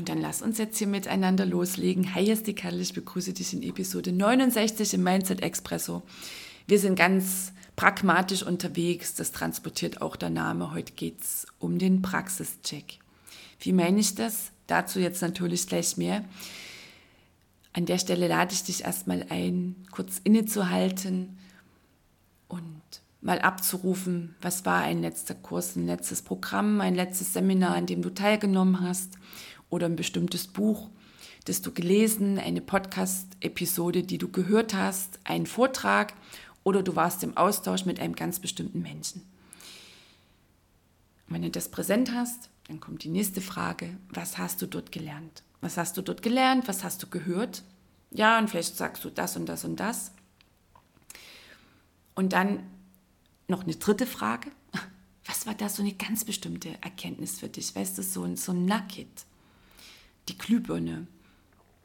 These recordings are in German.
Und dann lass uns jetzt hier miteinander loslegen. Hi, hier ist die Kattel, ich begrüße dich in Episode 69 im Mindset Expresso. Wir sind ganz pragmatisch unterwegs, das transportiert auch der Name. Heute geht es um den Praxischeck. Wie meine ich das? Dazu jetzt natürlich gleich mehr. An der Stelle lade ich dich erstmal ein, kurz innezuhalten und mal abzurufen, was war ein letzter Kurs, ein letztes Programm, ein letztes Seminar, an dem du teilgenommen hast oder ein bestimmtes Buch, das du gelesen, eine Podcast-Episode, die du gehört hast, einen Vortrag oder du warst im Austausch mit einem ganz bestimmten Menschen. wenn du das präsent hast, dann kommt die nächste Frage, was hast du dort gelernt? Was hast du dort gelernt? Was hast du gehört? Ja, und vielleicht sagst du das und das und das. Und dann noch eine dritte Frage. Was war da so eine ganz bestimmte Erkenntnis für dich? Weißt du, so ein, so ein Nugget die Glühbirne.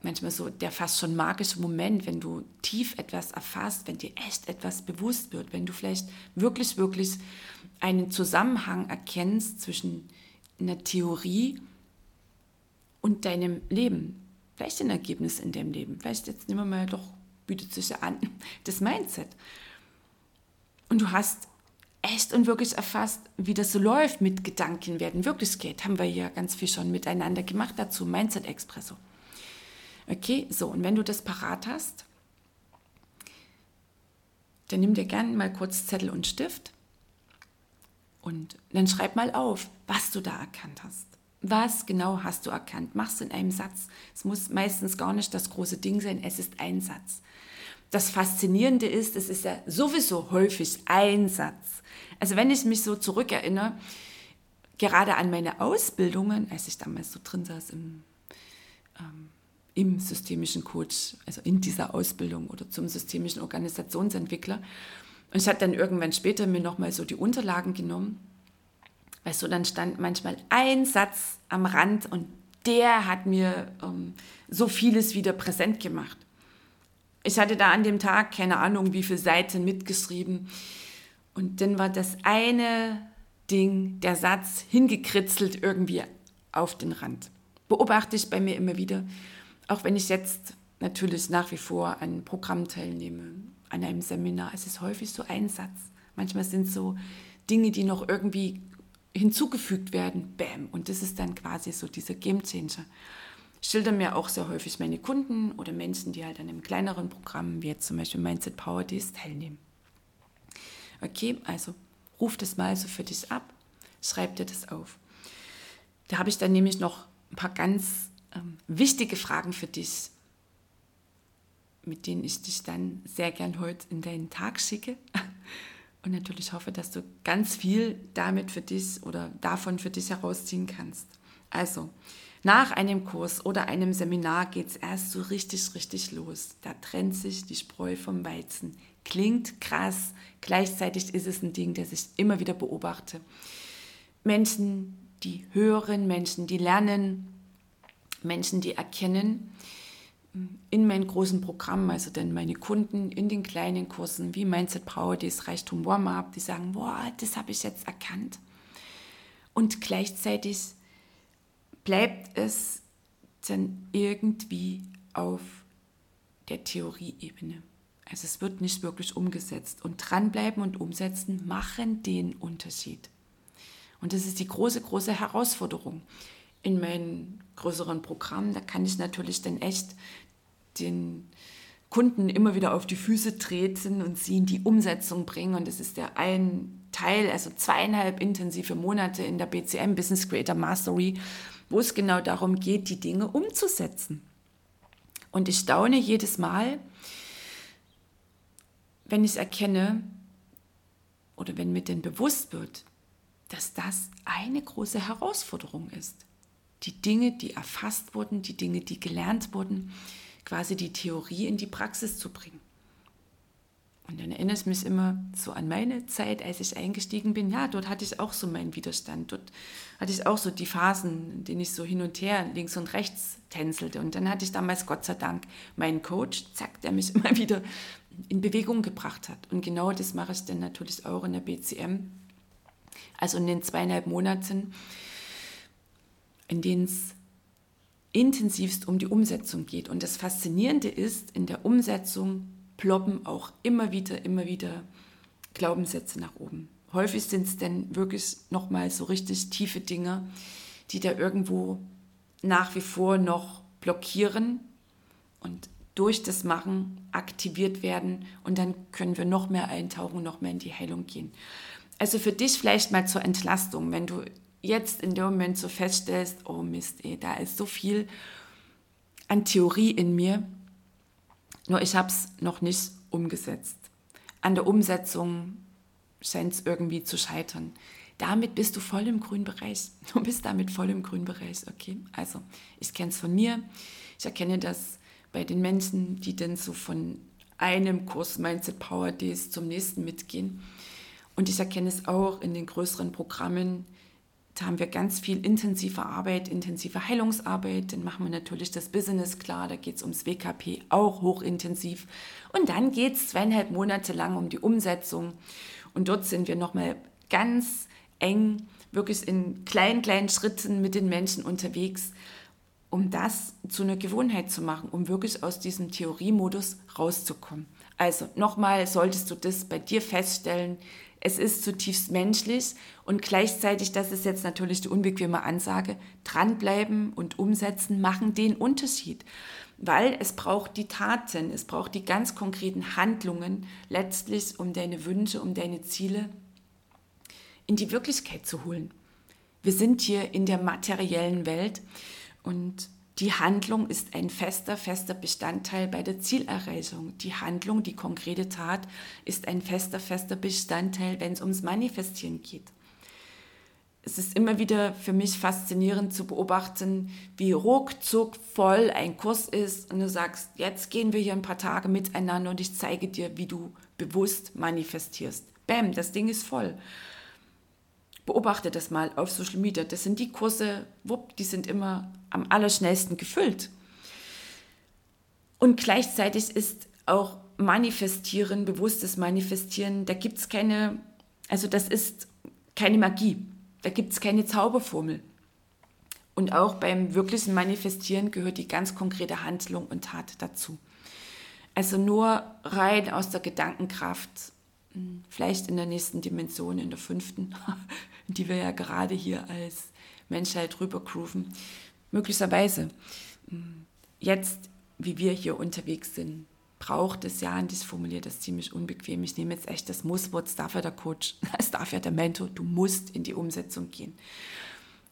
Manchmal so der fast schon magische Moment, wenn du tief etwas erfasst, wenn dir echt etwas bewusst wird, wenn du vielleicht wirklich, wirklich einen Zusammenhang erkennst zwischen einer Theorie und deinem Leben. Vielleicht ein Ergebnis in deinem Leben. Vielleicht jetzt nehmen wir mal doch, bietet sich ja an, das Mindset. Und du hast echt und wirklich erfasst, wie das so läuft mit Gedanken werden Wirklichkeit. Haben wir hier ganz viel schon miteinander gemacht dazu, Mindset Expresso. Okay, so, und wenn du das parat hast, dann nimm dir gerne mal kurz Zettel und Stift und dann schreib mal auf, was du da erkannt hast. Was genau hast du erkannt? Machst in einem Satz. Es muss meistens gar nicht das große Ding sein, es ist ein Satz. Das Faszinierende ist, es ist ja sowieso häufig ein Satz. Also wenn ich mich so zurückerinnere, gerade an meine Ausbildungen, als ich damals so drin saß im, ähm, im systemischen Coach, also in dieser Ausbildung oder zum systemischen Organisationsentwickler. Und ich hatte dann irgendwann später mir nochmal so die Unterlagen genommen, weil so dann stand manchmal ein Satz am Rand und der hat mir ähm, so vieles wieder präsent gemacht. Ich hatte da an dem Tag keine Ahnung, wie viele Seiten mitgeschrieben. Und dann war das eine Ding, der Satz, hingekritzelt irgendwie auf den Rand. Beobachte ich bei mir immer wieder, auch wenn ich jetzt natürlich nach wie vor an Programm teilnehme, an einem Seminar. Es ist häufig so ein Satz. Manchmal sind so Dinge, die noch irgendwie hinzugefügt werden. Bäm. Und das ist dann quasi so dieser Game Changer schildern mir auch sehr häufig meine Kunden oder Menschen, die halt an einem kleineren Programm, wie jetzt zum Beispiel Mindset Power Days, teilnehmen. Okay, also ruf das mal so für dich ab, schreib dir das auf. Da habe ich dann nämlich noch ein paar ganz ähm, wichtige Fragen für dich, mit denen ich dich dann sehr gern heute in deinen Tag schicke. Und natürlich hoffe, dass du ganz viel damit für dich oder davon für dich herausziehen kannst. Also, nach einem Kurs oder einem Seminar geht es erst so richtig, richtig los. Da trennt sich die Spreu vom Weizen. Klingt krass, gleichzeitig ist es ein Ding, das ich immer wieder beobachte. Menschen, die hören, Menschen, die lernen, Menschen, die erkennen in meinen großen Programmen, also denn meine Kunden in den kleinen Kursen wie Mindset Power, das Reichtum Warm-Up, die sagen, boah, das habe ich jetzt erkannt. Und gleichzeitig bleibt es dann irgendwie auf der Theorieebene. Also es wird nicht wirklich umgesetzt. Und dranbleiben und umsetzen machen den Unterschied. Und das ist die große, große Herausforderung. In meinen größeren Programmen, da kann ich natürlich dann echt den Kunden immer wieder auf die Füße treten und sie in die Umsetzung bringen. Und das ist der ein Teil, also zweieinhalb intensive Monate in der BCM Business Creator Mastery, wo es genau darum geht, die Dinge umzusetzen. Und ich staune jedes Mal, wenn ich erkenne, oder wenn mir denn bewusst wird, dass das eine große Herausforderung ist. Die Dinge, die erfasst wurden, die Dinge, die gelernt wurden, quasi die Theorie in die Praxis zu bringen. Und dann erinnere ich mich immer so an meine Zeit, als ich eingestiegen bin. Ja, dort hatte ich auch so meinen Widerstand. Dort hatte ich auch so die Phasen, in denen ich so hin und her, links und rechts tänzelte. Und dann hatte ich damals, Gott sei Dank, meinen Coach, zack, der mich immer wieder in Bewegung gebracht hat. Und genau das mache ich dann natürlich auch in der BCM. Also in den zweieinhalb Monaten, in denen es intensivst um die Umsetzung geht. Und das Faszinierende ist, in der Umsetzung ploppen auch immer wieder, immer wieder Glaubenssätze nach oben. Häufig sind es dann wirklich nochmal so richtig tiefe Dinge, die da irgendwo nach wie vor noch blockieren und durch das Machen aktiviert werden und dann können wir noch mehr eintauchen, noch mehr in die Heilung gehen. Also für dich vielleicht mal zur Entlastung, wenn du jetzt in dem Moment so feststellst, oh Mist, ey, da ist so viel an Theorie in mir, nur ich habe es noch nicht umgesetzt. An der Umsetzung scheint es irgendwie zu scheitern. Damit bist du voll im grünen Bereich. Du bist damit voll im grünen Bereich. Okay, also ich kenne es von mir. Ich erkenne das bei den Menschen, die dann so von einem Kurs Mindset Power Days zum nächsten mitgehen. Und ich erkenne es auch in den größeren Programmen, da haben wir ganz viel intensive Arbeit, intensive Heilungsarbeit. Dann machen wir natürlich das Business klar, da geht es ums WKP auch hochintensiv. Und dann geht es zweieinhalb Monate lang um die Umsetzung. Und dort sind wir nochmal ganz eng, wirklich in kleinen, kleinen Schritten mit den Menschen unterwegs, um das zu einer Gewohnheit zu machen, um wirklich aus diesem Theoriemodus rauszukommen. Also nochmal, solltest du das bei dir feststellen, es ist zutiefst menschlich und gleichzeitig, das ist jetzt natürlich die unbequeme Ansage, dranbleiben und umsetzen machen den Unterschied. Weil es braucht die Taten, es braucht die ganz konkreten Handlungen letztlich, um deine Wünsche, um deine Ziele in die Wirklichkeit zu holen. Wir sind hier in der materiellen Welt und die Handlung ist ein fester, fester Bestandteil bei der Zielerreichung. Die Handlung, die konkrete Tat, ist ein fester, fester Bestandteil, wenn es ums Manifestieren geht. Es ist immer wieder für mich faszinierend zu beobachten, wie ruckzuck voll ein Kurs ist und du sagst, jetzt gehen wir hier ein paar Tage miteinander und ich zeige dir, wie du bewusst manifestierst. Bäm, das Ding ist voll. Beobachte das mal auf Social Media. Das sind die Kurse, wupp, die sind immer am allerschnellsten gefüllt. Und gleichzeitig ist auch Manifestieren, bewusstes Manifestieren, da gibt es keine, also das ist keine Magie, da gibt es keine Zauberformel. Und auch beim wirklichen Manifestieren gehört die ganz konkrete Handlung und Tat dazu. Also nur rein aus der Gedankenkraft, vielleicht in der nächsten Dimension, in der fünften, die wir ja gerade hier als Menschheit rübergrooven, möglicherweise. Jetzt, wie wir hier unterwegs sind, braucht es ja, und ich formuliere das ziemlich unbequem, ich nehme jetzt echt das Musswort, es darf ja der Coach, es darf ja der Mentor, du musst in die Umsetzung gehen.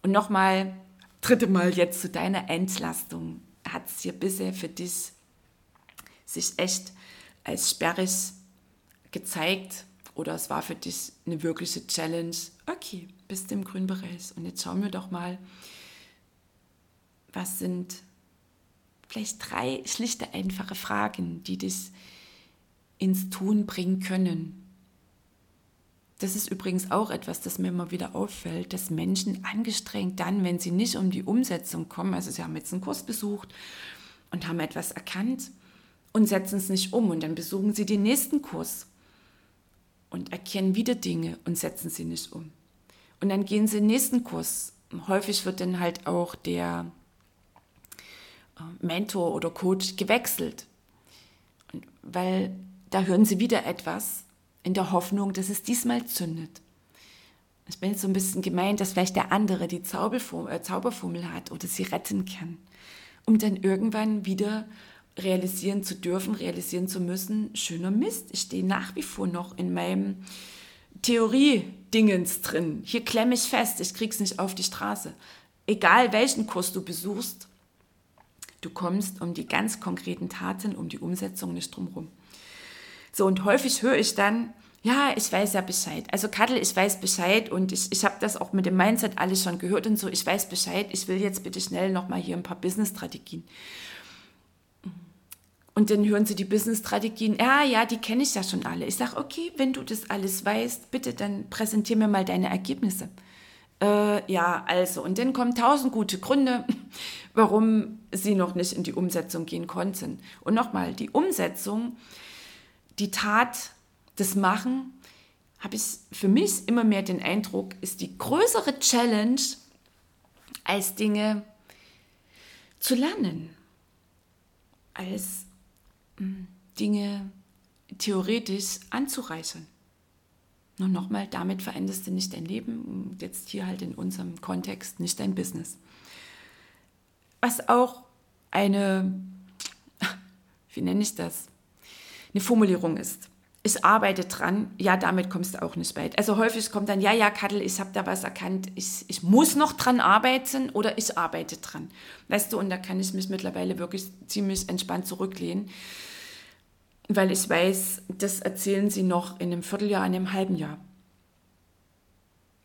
Und nochmal, dritte Mal. jetzt zu deiner Entlastung, hat es hier bisher für dich sich echt als sperrig gezeigt oder es war für dich eine wirkliche Challenge, okay, bist im grünen Bereich. Und jetzt schauen wir doch mal, was sind vielleicht drei schlichte, einfache Fragen, die dich ins Tun bringen können. Das ist übrigens auch etwas, das mir immer wieder auffällt, dass Menschen angestrengt dann, wenn sie nicht um die Umsetzung kommen, also sie haben jetzt einen Kurs besucht und haben etwas erkannt und setzen es nicht um. Und dann besuchen sie den nächsten Kurs und erkennen wieder Dinge und setzen sie nicht um. Und dann gehen sie in den nächsten Kurs. Häufig wird dann halt auch der äh, Mentor oder Coach gewechselt. Weil da hören sie wieder etwas in der Hoffnung, dass es diesmal zündet. Ich bin jetzt so ein bisschen gemeint, dass vielleicht der andere die Zauberformel, äh, Zauberformel hat oder sie retten kann, um dann irgendwann wieder realisieren zu dürfen, realisieren zu müssen, schöner Mist, ich stehe nach wie vor noch in meinem Theorie-Dingens drin. Hier klemme ich fest, ich krieg's nicht auf die Straße. Egal welchen Kurs du besuchst, Du kommst um die ganz konkreten Taten, um die Umsetzung nicht drumherum. So, und häufig höre ich dann, ja, ich weiß ja Bescheid. Also Kattel, ich weiß Bescheid und ich, ich habe das auch mit dem Mindset alles schon gehört und so. Ich weiß Bescheid. Ich will jetzt bitte schnell nochmal hier ein paar Business-Strategien. Und dann hören sie die Business-Strategien. Ja, ja, die kenne ich ja schon alle. Ich sage, okay, wenn du das alles weißt, bitte dann präsentier mir mal deine Ergebnisse. Äh, ja, also, und dann kommen tausend gute Gründe, warum sie noch nicht in die Umsetzung gehen konnten. Und nochmal, die Umsetzung, die Tat, das Machen, habe ich für mich immer mehr den Eindruck, ist die größere Challenge, als Dinge zu lernen, als Dinge theoretisch anzureichern. Nur nochmal, damit veränderst du nicht dein Leben, jetzt hier halt in unserem Kontext nicht dein Business. Was auch eine, wie nenne ich das, eine Formulierung ist ich arbeite dran, ja, damit kommst du auch nicht weit. Also häufig kommt dann, ja, ja, Kattel, ich habe da was erkannt, ich, ich muss noch dran arbeiten oder ich arbeite dran. Weißt du, und da kann ich mich mittlerweile wirklich ziemlich entspannt zurücklehnen, weil ich weiß, das erzählen sie noch in einem Vierteljahr, in einem halben Jahr.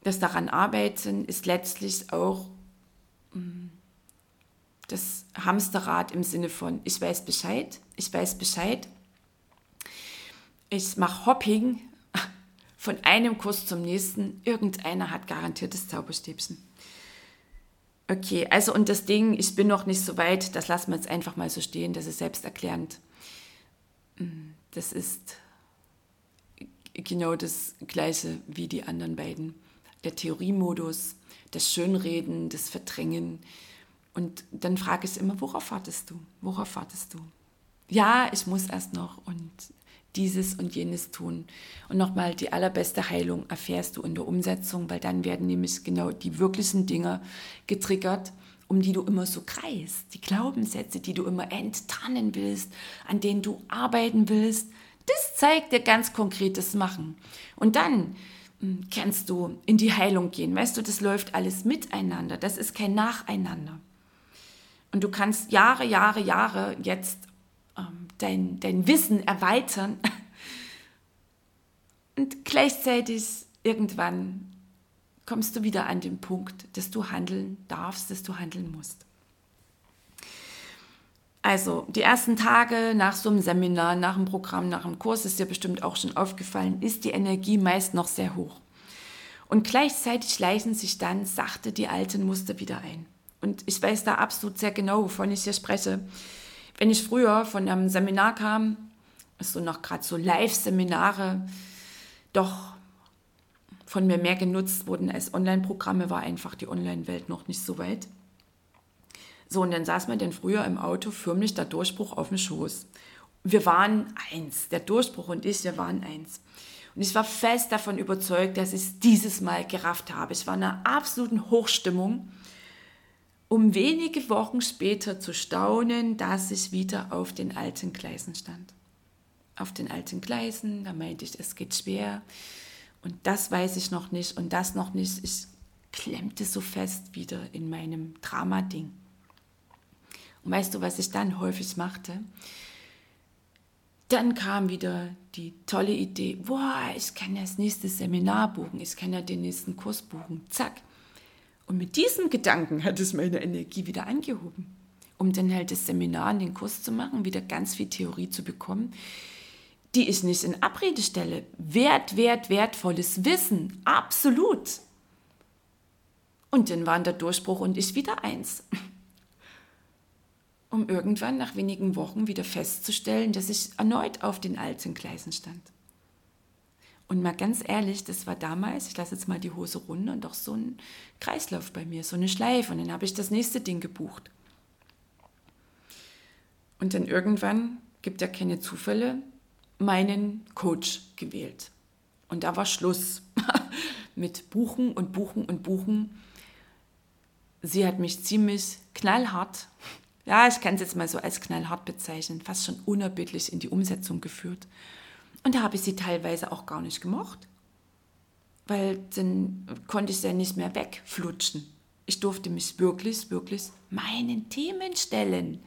Das daran arbeiten ist letztlich auch mm, das Hamsterrad im Sinne von, ich weiß Bescheid, ich weiß Bescheid, ich mache Hopping von einem Kurs zum nächsten. Irgendeiner hat garantiert das Zauberstäbchen. Okay, also und das Ding, ich bin noch nicht so weit, das lassen wir jetzt einfach mal so stehen, das ist selbsterklärend. Mm, das ist genau das gleiche wie die anderen beiden. Der Theoriemodus, das Schönreden, das Verdrängen. Und dann frage ich immer, worauf wartest du? Worauf wartest du? Ja, ich muss erst noch und dieses und jenes tun. Und nochmal, die allerbeste Heilung erfährst du in der Umsetzung, weil dann werden nämlich genau die wirklichen Dinge getriggert, um die du immer so kreist. Die Glaubenssätze, die du immer enttarnen willst, an denen du arbeiten willst. Das zeigt dir ganz konkretes Machen. Und dann hm, kannst du in die Heilung gehen. Weißt du, das läuft alles miteinander. Das ist kein Nacheinander. Und du kannst Jahre, Jahre, Jahre jetzt dein, dein Wissen erweitern und gleichzeitig irgendwann kommst du wieder an den Punkt, dass du handeln darfst, dass du handeln musst. Also die ersten Tage nach so einem Seminar, nach einem Programm, nach einem Kurs, ist dir bestimmt auch schon aufgefallen, ist die Energie meist noch sehr hoch. Und gleichzeitig schleichen sich dann sachte die alten Muster wieder ein. Und ich weiß da absolut sehr genau, wovon ich hier spreche. Wenn ich früher von einem Seminar kam, so noch gerade so Live-Seminare, doch von mir mehr genutzt wurden als Online-Programme, war einfach die Online-Welt noch nicht so weit. So, und dann saß man dann früher im Auto förmlich der Durchbruch auf dem Schoß. Wir waren eins, der Durchbruch und ich, wir waren eins. Und ich war fest davon überzeugt, dass ich es dieses Mal gerafft habe. Ich war in einer absoluten Hochstimmung um wenige Wochen später zu staunen, dass ich wieder auf den alten Gleisen stand. Auf den alten Gleisen, da meinte ich, es geht schwer und das weiß ich noch nicht und das noch nicht. Ich klemmte so fest wieder in meinem Drama-Ding. Und weißt du, was ich dann häufig machte? Dann kam wieder die tolle Idee, boah, ich kann ja das nächste Seminar buchen, ich kann ja den nächsten Kurs buchen. Zack, und mit diesem Gedanken hat es meine Energie wieder angehoben, um dann halt das Seminar und den Kurs zu machen, wieder ganz viel Theorie zu bekommen, die ich nicht in Abrede stelle. Wert, wert, wertvolles Wissen, absolut. Und dann waren der Durchbruch und ich wieder eins. Um irgendwann nach wenigen Wochen wieder festzustellen, dass ich erneut auf den alten Gleisen stand. Und mal ganz ehrlich, das war damals, ich lasse jetzt mal die Hose runter und doch so ein Kreislauf bei mir, so eine Schleife. Und dann habe ich das nächste Ding gebucht. Und dann irgendwann, gibt ja keine Zufälle, meinen Coach gewählt. Und da war Schluss mit Buchen und Buchen und Buchen. Sie hat mich ziemlich knallhart, ja, ich kann es jetzt mal so als knallhart bezeichnen, fast schon unerbittlich in die Umsetzung geführt. Und da habe ich sie teilweise auch gar nicht gemocht, weil dann konnte ich sie ja nicht mehr wegflutschen. Ich durfte mich wirklich, wirklich meinen Themen stellen.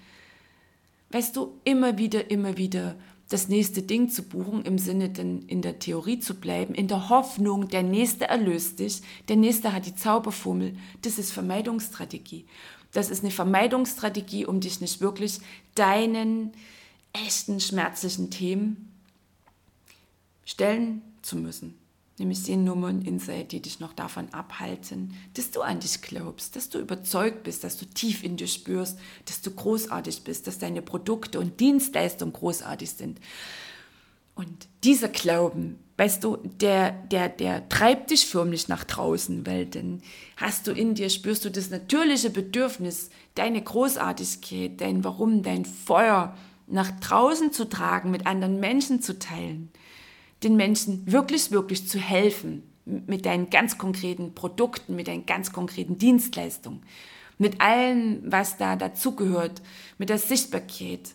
Weißt du, immer wieder, immer wieder das nächste Ding zu buchen, im Sinne denn in der Theorie zu bleiben, in der Hoffnung, der Nächste erlöst dich, der Nächste hat die Zauberfummel. Das ist Vermeidungsstrategie. Das ist eine Vermeidungsstrategie, um dich nicht wirklich deinen echten schmerzlichen Themen stellen zu müssen. Nämlich den Nummern Inside, die dich noch davon abhalten, dass du an dich glaubst, dass du überzeugt bist, dass du tief in dir spürst, dass du großartig bist, dass deine Produkte und Dienstleistungen großartig sind. Und dieser Glauben, weißt du, der, der, der treibt dich förmlich nach draußen, weil dann hast du in dir, spürst du das natürliche Bedürfnis, deine Großartigkeit, dein Warum, dein Feuer nach draußen zu tragen, mit anderen Menschen zu teilen den Menschen wirklich, wirklich zu helfen mit deinen ganz konkreten Produkten, mit deinen ganz konkreten Dienstleistungen, mit allem, was da dazugehört, mit der Sichtbarkeit,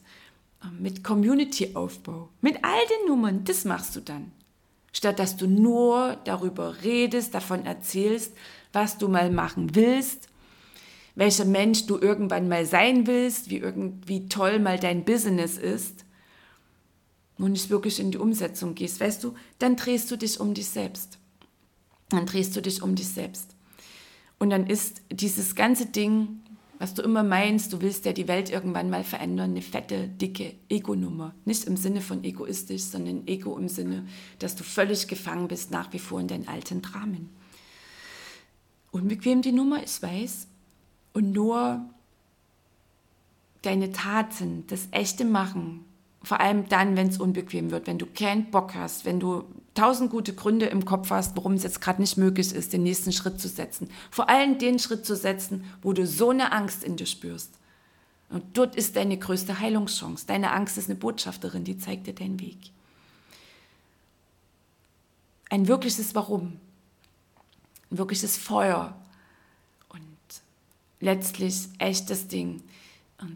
mit Community-Aufbau, mit all den Nummern, das machst du dann. Statt dass du nur darüber redest, davon erzählst, was du mal machen willst, welcher Mensch du irgendwann mal sein willst, wie irgendwie toll mal dein Business ist, und nicht wirklich in die Umsetzung gehst, weißt du, dann drehst du dich um dich selbst. Dann drehst du dich um dich selbst. Und dann ist dieses ganze Ding, was du immer meinst, du willst ja die Welt irgendwann mal verändern, eine fette, dicke Ego-Nummer. Nicht im Sinne von egoistisch, sondern Ego im Sinne, dass du völlig gefangen bist nach wie vor in deinen alten Dramen. Unbequem die Nummer, ich weiß. Und nur deine Taten, das echte Machen, vor allem dann, wenn es unbequem wird, wenn du keinen Bock hast, wenn du tausend gute Gründe im Kopf hast, warum es jetzt gerade nicht möglich ist, den nächsten Schritt zu setzen. Vor allem den Schritt zu setzen, wo du so eine Angst in dir spürst. Und dort ist deine größte Heilungschance. Deine Angst ist eine Botschafterin, die zeigt dir deinen Weg. Ein wirkliches Warum, ein wirkliches Feuer und letztlich echtes Ding,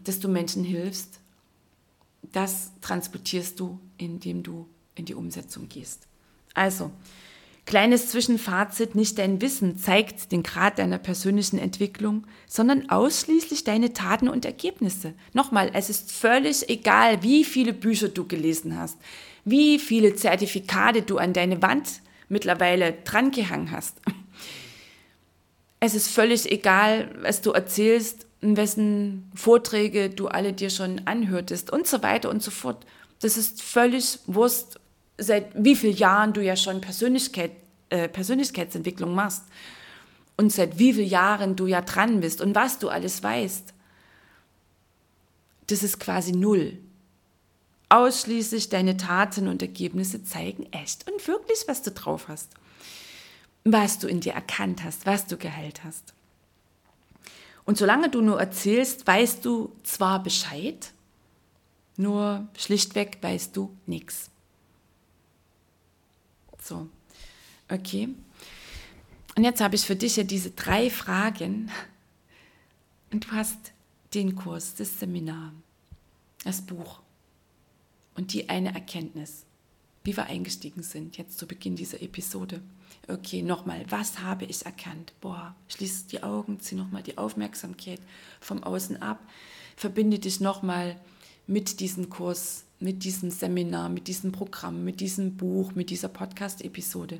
dass du Menschen hilfst, das transportierst du, indem du in die Umsetzung gehst. Also, kleines Zwischenfazit, nicht dein Wissen zeigt den Grad deiner persönlichen Entwicklung, sondern ausschließlich deine Taten und Ergebnisse. Nochmal, es ist völlig egal, wie viele Bücher du gelesen hast, wie viele Zertifikate du an deine Wand mittlerweile drangehangen hast. Es ist völlig egal, was du erzählst wessen Vorträge du alle dir schon anhörtest und so weiter und so fort. Das ist völlig Wurst, seit wie vielen Jahren du ja schon Persönlichkeit, äh, Persönlichkeitsentwicklung machst und seit wie vielen Jahren du ja dran bist und was du alles weißt. Das ist quasi null. Ausschließlich deine Taten und Ergebnisse zeigen echt und wirklich, was du drauf hast. Was du in dir erkannt hast, was du geheilt hast. Und solange du nur erzählst, weißt du zwar Bescheid, nur schlichtweg weißt du nichts. So, okay. Und jetzt habe ich für dich ja diese drei Fragen. Und du hast den Kurs, das Seminar, das Buch und die eine Erkenntnis, wie wir eingestiegen sind, jetzt zu Beginn dieser Episode. Okay, nochmal, was habe ich erkannt? Boah, schließ die Augen, zieh nochmal die Aufmerksamkeit vom Außen ab, verbinde dich nochmal mit diesem Kurs, mit diesem Seminar, mit diesem Programm, mit diesem Buch, mit dieser Podcast-Episode.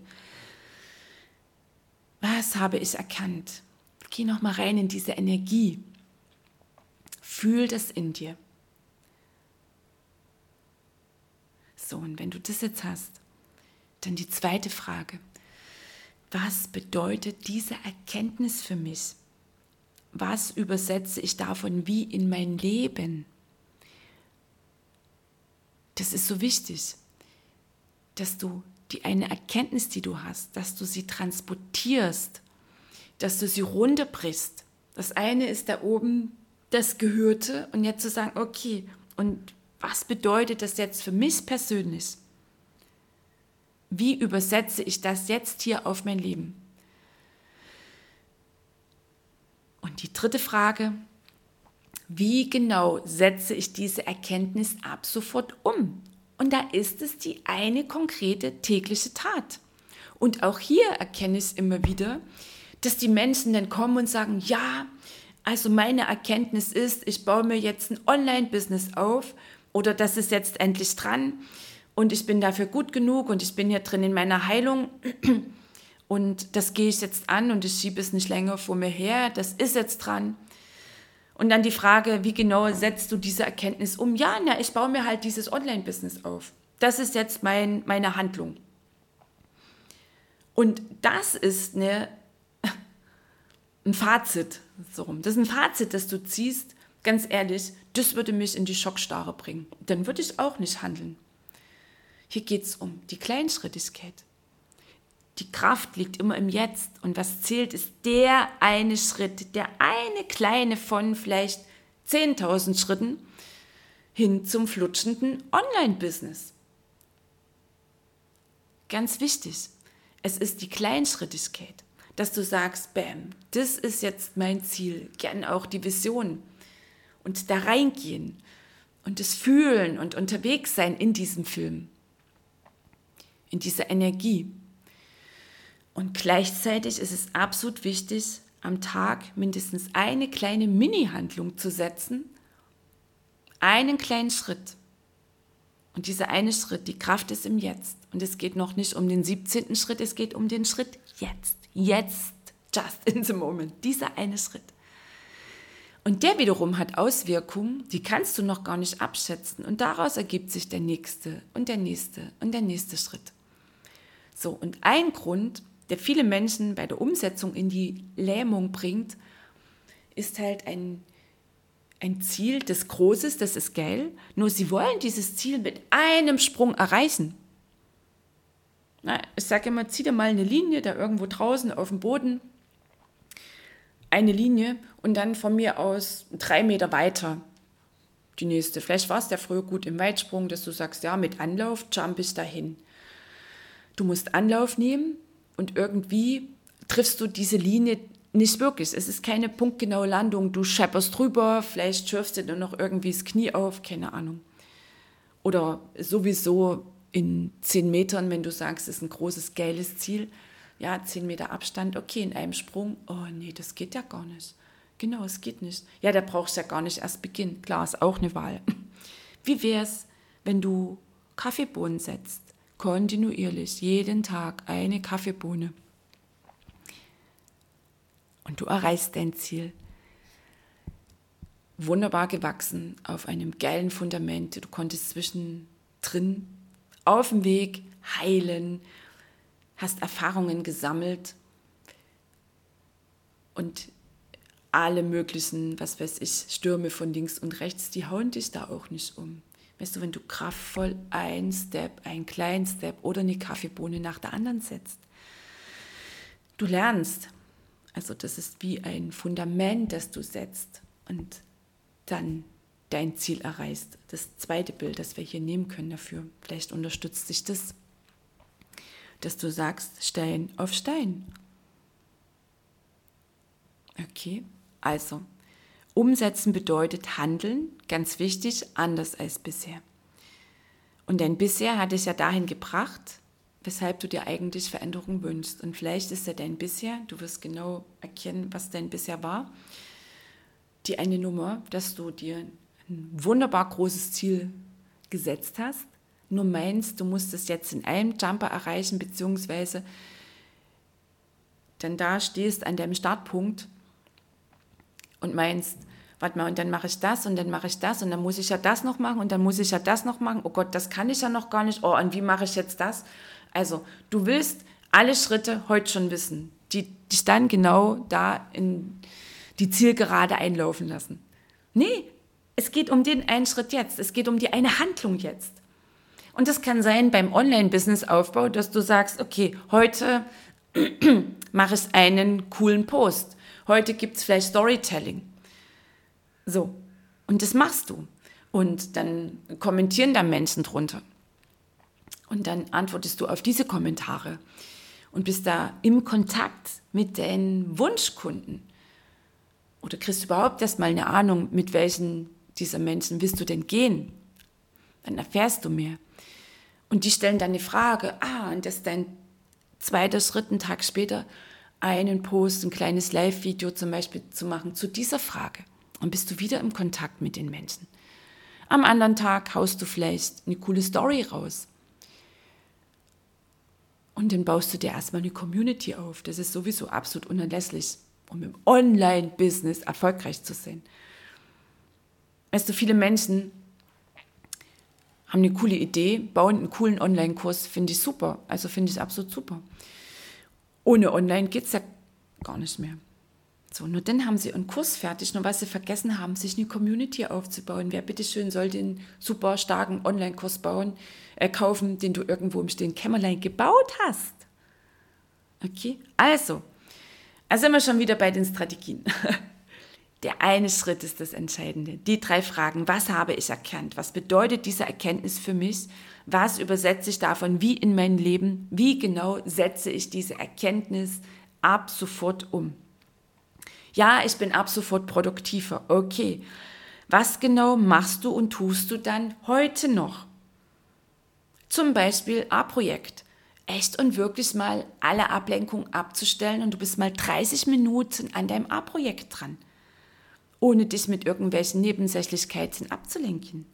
Was habe ich erkannt? Geh nochmal rein in diese Energie. Fühl das in dir. So, und wenn du das jetzt hast, dann die zweite Frage was bedeutet diese Erkenntnis für mich? Was übersetze ich davon wie in mein Leben? Das ist so wichtig, dass du die eine Erkenntnis, die du hast, dass du sie transportierst, dass du sie runterbrichst. Das eine ist da oben das Gehörte und jetzt zu sagen, okay, und was bedeutet das jetzt für mich persönlich? Wie übersetze ich das jetzt hier auf mein Leben? Und die dritte Frage, wie genau setze ich diese Erkenntnis ab sofort um? Und da ist es die eine konkrete tägliche Tat. Und auch hier erkenne ich immer wieder, dass die Menschen dann kommen und sagen, ja, also meine Erkenntnis ist, ich baue mir jetzt ein Online-Business auf oder das ist jetzt endlich dran und ich bin dafür gut genug und ich bin hier drin in meiner Heilung und das gehe ich jetzt an und ich schiebe es nicht länger vor mir her, das ist jetzt dran. Und dann die Frage, wie genau setzt du diese Erkenntnis um? Ja, na, ich baue mir halt dieses Online-Business auf. Das ist jetzt mein, meine Handlung. Und das ist eine, ein Fazit. So rum. Das ist ein Fazit, das du ziehst, ganz ehrlich, das würde mich in die Schockstarre bringen. Dann würde ich auch nicht handeln. Hier geht es um die Kleinschrittigkeit. Die Kraft liegt immer im Jetzt und was zählt, ist der eine Schritt, der eine kleine von vielleicht 10.000 Schritten hin zum flutschenden Online-Business. Ganz wichtig, es ist die Kleinschrittigkeit, dass du sagst, bam, das ist jetzt mein Ziel, gern auch die Vision und da reingehen und es fühlen und unterwegs sein in diesem Film in dieser Energie. Und gleichzeitig ist es absolut wichtig, am Tag mindestens eine kleine Mini-Handlung zu setzen, einen kleinen Schritt. Und dieser eine Schritt, die Kraft ist im Jetzt. Und es geht noch nicht um den 17. Schritt, es geht um den Schritt jetzt. Jetzt, just in the moment. Dieser eine Schritt. Und der wiederum hat Auswirkungen, die kannst du noch gar nicht abschätzen. Und daraus ergibt sich der nächste und der nächste und der nächste Schritt. So, und ein Grund, der viele Menschen bei der Umsetzung in die Lähmung bringt, ist halt ein, ein Ziel des Großes, das ist geil, nur sie wollen dieses Ziel mit einem Sprung erreichen. Na, ich sage immer, zieh dir mal eine Linie da irgendwo draußen auf dem Boden, eine Linie und dann von mir aus drei Meter weiter die nächste. Vielleicht war es ja früher gut im Weitsprung, dass du sagst, ja, mit Anlauf jump ich dahin. Du musst Anlauf nehmen und irgendwie triffst du diese Linie nicht wirklich. Es ist keine punktgenaue Landung. Du schepperst drüber, vielleicht schürfst du dir noch irgendwie das Knie auf, keine Ahnung. Oder sowieso in zehn Metern, wenn du sagst, ist ein großes, geiles Ziel. Ja, zehn Meter Abstand, okay, in einem Sprung. Oh nee, das geht ja gar nicht. Genau, es geht nicht. Ja, da brauchst du ja gar nicht erst beginnen. Klar, ist auch eine Wahl. Wie wäre es, wenn du Kaffeebohnen setzt? kontinuierlich jeden Tag eine Kaffeebohne. Und du erreichst dein Ziel. Wunderbar gewachsen auf einem geilen Fundament. Du konntest zwischendrin auf dem Weg heilen, hast Erfahrungen gesammelt und alle möglichen, was weiß ich, Stürme von links und rechts, die hauen dich da auch nicht um. Weißt du, wenn du kraftvoll ein Step, einen kleinen Step oder eine Kaffeebohne nach der anderen setzt. Du lernst. Also das ist wie ein Fundament, das du setzt und dann dein Ziel erreichst. Das zweite Bild, das wir hier nehmen können dafür. Vielleicht unterstützt dich das, dass du sagst, Stein auf Stein. Okay, also Umsetzen bedeutet handeln, ganz wichtig, anders als bisher. Und dein bisher hat dich ja dahin gebracht, weshalb du dir eigentlich Veränderung wünschst. Und vielleicht ist ja dein bisher, du wirst genau erkennen, was dein bisher war, die eine Nummer, dass du dir ein wunderbar großes Ziel gesetzt hast, nur meinst, du musst es jetzt in einem Jumper erreichen, beziehungsweise dann da stehst an deinem Startpunkt und meinst, warte mal, und dann mache ich das und dann mache ich das und dann muss ich ja das noch machen und dann muss ich ja das noch machen. Oh Gott, das kann ich ja noch gar nicht. Oh, und wie mache ich jetzt das? Also, du willst alle Schritte heute schon wissen, die dich dann genau da in die Zielgerade einlaufen lassen. Nee, es geht um den einen Schritt jetzt. Es geht um die eine Handlung jetzt. Und das kann sein beim Online-Business-Aufbau, dass du sagst, okay, heute mache ich einen coolen Post. Heute gibt es vielleicht Storytelling. So, und das machst du. Und dann kommentieren da Menschen drunter. Und dann antwortest du auf diese Kommentare und bist da im Kontakt mit deinen Wunschkunden. Oder kriegst du überhaupt erst mal eine Ahnung, mit welchen dieser Menschen willst du denn gehen? Dann erfährst du mehr. Und die stellen dann eine Frage, ah, und das dein zweiter Schritt, einen Tag später, einen Post, ein kleines Live-Video zum Beispiel zu machen zu dieser Frage. Und bist du wieder im Kontakt mit den Menschen. Am anderen Tag haust du vielleicht eine coole Story raus. Und dann baust du dir erstmal eine Community auf. Das ist sowieso absolut unerlässlich, um im Online-Business erfolgreich zu sein. Weißt du, viele Menschen haben eine coole Idee, bauen einen coolen Online-Kurs, finde ich super. Also finde ich absolut super. Ohne Online geht es ja gar nicht mehr. So, nur dann haben sie einen Kurs fertig, nur was sie vergessen haben, sich eine Community aufzubauen. Wer bitteschön soll den super starken Online-Kurs bauen, äh, kaufen, den du irgendwo im stillen Kämmerlein gebaut hast? Okay, also, also sind wir schon wieder bei den Strategien. Der eine Schritt ist das Entscheidende. Die drei Fragen. Was habe ich erkannt? Was bedeutet diese Erkenntnis für mich? Was übersetze ich davon wie in mein Leben? Wie genau setze ich diese Erkenntnis ab sofort um? Ja, ich bin ab sofort produktiver. Okay. Was genau machst du und tust du dann heute noch? Zum Beispiel A-Projekt. Echt und wirklich mal alle Ablenkungen abzustellen und du bist mal 30 Minuten an deinem A-Projekt dran ohne dich mit irgendwelchen Nebensächlichkeiten abzulenken.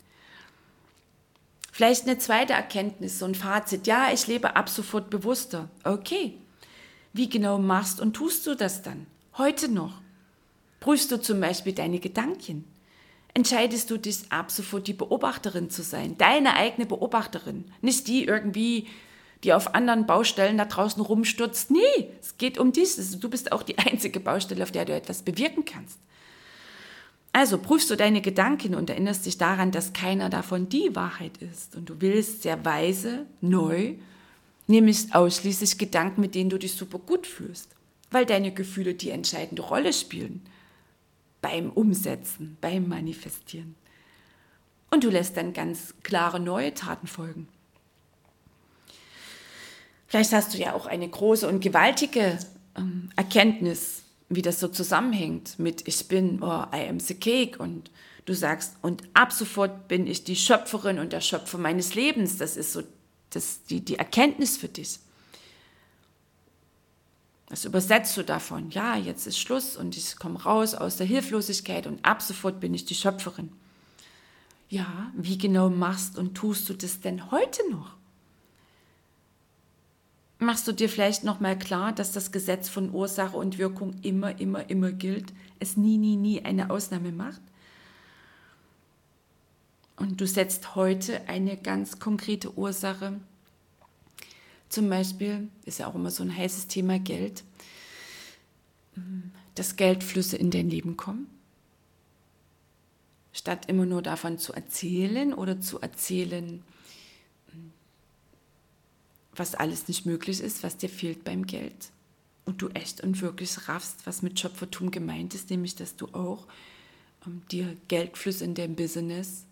Vielleicht eine zweite Erkenntnis, so ein Fazit. Ja, ich lebe ab sofort bewusster. Okay. Wie genau machst und tust du das dann? Heute noch. Prüfst du zum Beispiel deine Gedanken? Entscheidest du dich ab sofort die Beobachterin zu sein, deine eigene Beobachterin, nicht die irgendwie, die auf anderen Baustellen da draußen rumstürzt. Nee, es geht um dich. Du bist auch die einzige Baustelle, auf der du etwas bewirken kannst. Also prüfst du deine Gedanken und erinnerst dich daran, dass keiner davon die Wahrheit ist. Und du willst sehr weise, neu, nämlich ausschließlich Gedanken, mit denen du dich super gut fühlst, weil deine Gefühle die entscheidende Rolle spielen beim Umsetzen, beim Manifestieren. Und du lässt dann ganz klare neue Taten folgen. Vielleicht hast du ja auch eine große und gewaltige ähm, Erkenntnis wie das so zusammenhängt mit ich bin, oh, I am the cake und du sagst, und ab sofort bin ich die Schöpferin und der Schöpfer meines Lebens. Das ist so das, die, die Erkenntnis für dich. Was übersetzt du davon? Ja, jetzt ist Schluss und ich komme raus aus der Hilflosigkeit und ab sofort bin ich die Schöpferin. Ja, wie genau machst und tust du das denn heute noch? Machst du dir vielleicht noch mal klar, dass das Gesetz von Ursache und Wirkung immer, immer, immer gilt, es nie, nie, nie eine Ausnahme macht? Und du setzt heute eine ganz konkrete Ursache. Zum Beispiel ist ja auch immer so ein heißes Thema Geld, dass Geldflüsse in dein Leben kommen. Statt immer nur davon zu erzählen oder zu erzählen, was alles nicht möglich ist, was dir fehlt beim Geld. Und du echt und wirklich raffst, was mit Schöpfertum gemeint ist, nämlich dass du auch ähm, dir Geldfluss in deinem Business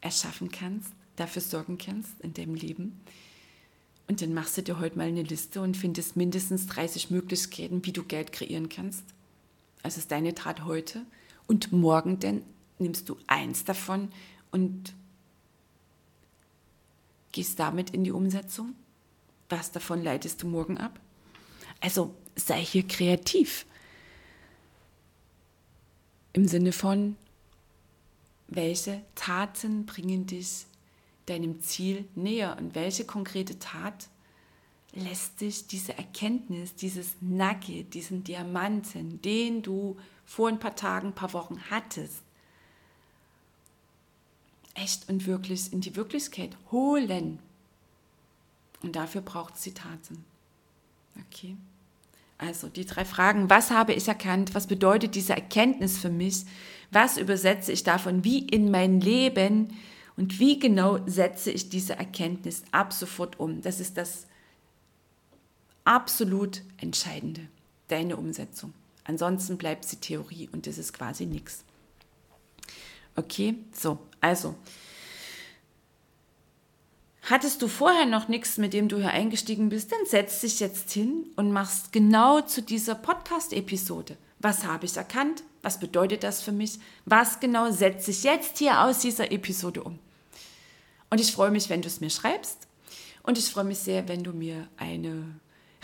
erschaffen kannst, dafür sorgen kannst in deinem Leben. Und dann machst du dir heute mal eine Liste und findest mindestens 30 Möglichkeiten, wie du Geld kreieren kannst. Also ist deine Tat heute. Und morgen dann nimmst du eins davon und gehst damit in die Umsetzung was davon leitest du morgen ab? Also sei hier kreativ. Im Sinne von, welche Taten bringen dich deinem Ziel näher und welche konkrete Tat lässt dich diese Erkenntnis, dieses Nugget, diesen Diamanten, den du vor ein paar Tagen, ein paar Wochen hattest, echt und wirklich in die Wirklichkeit holen. Und dafür braucht es Taten. Okay. Also die drei Fragen, was habe ich erkannt, was bedeutet diese Erkenntnis für mich, was übersetze ich davon wie in mein Leben und wie genau setze ich diese Erkenntnis ab sofort um. Das ist das absolut Entscheidende, deine Umsetzung. Ansonsten bleibt sie Theorie und das ist quasi nichts. Okay, so, also Hattest du vorher noch nichts, mit dem du hier eingestiegen bist, dann setz dich jetzt hin und machst genau zu dieser Podcast-Episode. Was habe ich erkannt? Was bedeutet das für mich? Was genau setze ich jetzt hier aus dieser Episode um? Und ich freue mich, wenn du es mir schreibst. Und ich freue mich sehr, wenn du mir eine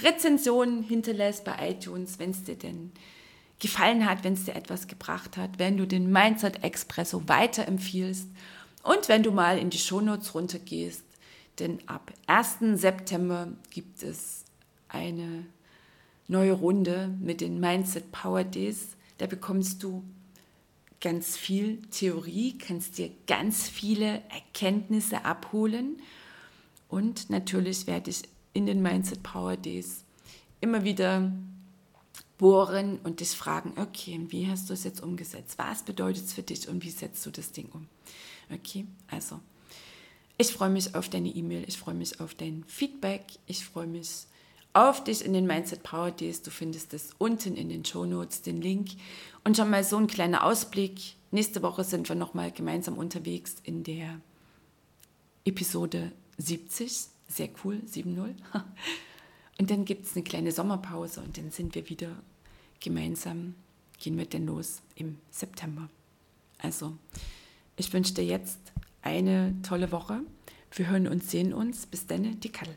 Rezension hinterlässt bei iTunes, wenn es dir denn gefallen hat, wenn es dir etwas gebracht hat, wenn du den Mindset Expresso weiterempfiehlst Und wenn du mal in die Shownotes runtergehst, denn ab 1. September gibt es eine neue Runde mit den Mindset Power Days. Da bekommst du ganz viel Theorie, kannst dir ganz viele Erkenntnisse abholen. Und natürlich werde ich in den Mindset Power Days immer wieder bohren und dich fragen, okay, wie hast du es jetzt umgesetzt? Was bedeutet es für dich und wie setzt du das Ding um? Okay, also ich freue mich auf deine E-Mail, ich freue mich auf dein Feedback, ich freue mich auf dich in den Mindset Power Days. Du findest es unten in den Show Notes, den Link. Und schon mal so ein kleiner Ausblick. Nächste Woche sind wir nochmal gemeinsam unterwegs in der Episode 70. Sehr cool, 7.0. Und dann gibt es eine kleine Sommerpause und dann sind wir wieder gemeinsam, gehen wir denn los im September. Also, ich wünsche dir jetzt eine tolle Woche. Wir hören uns, sehen uns. Bis dann, die Kattel.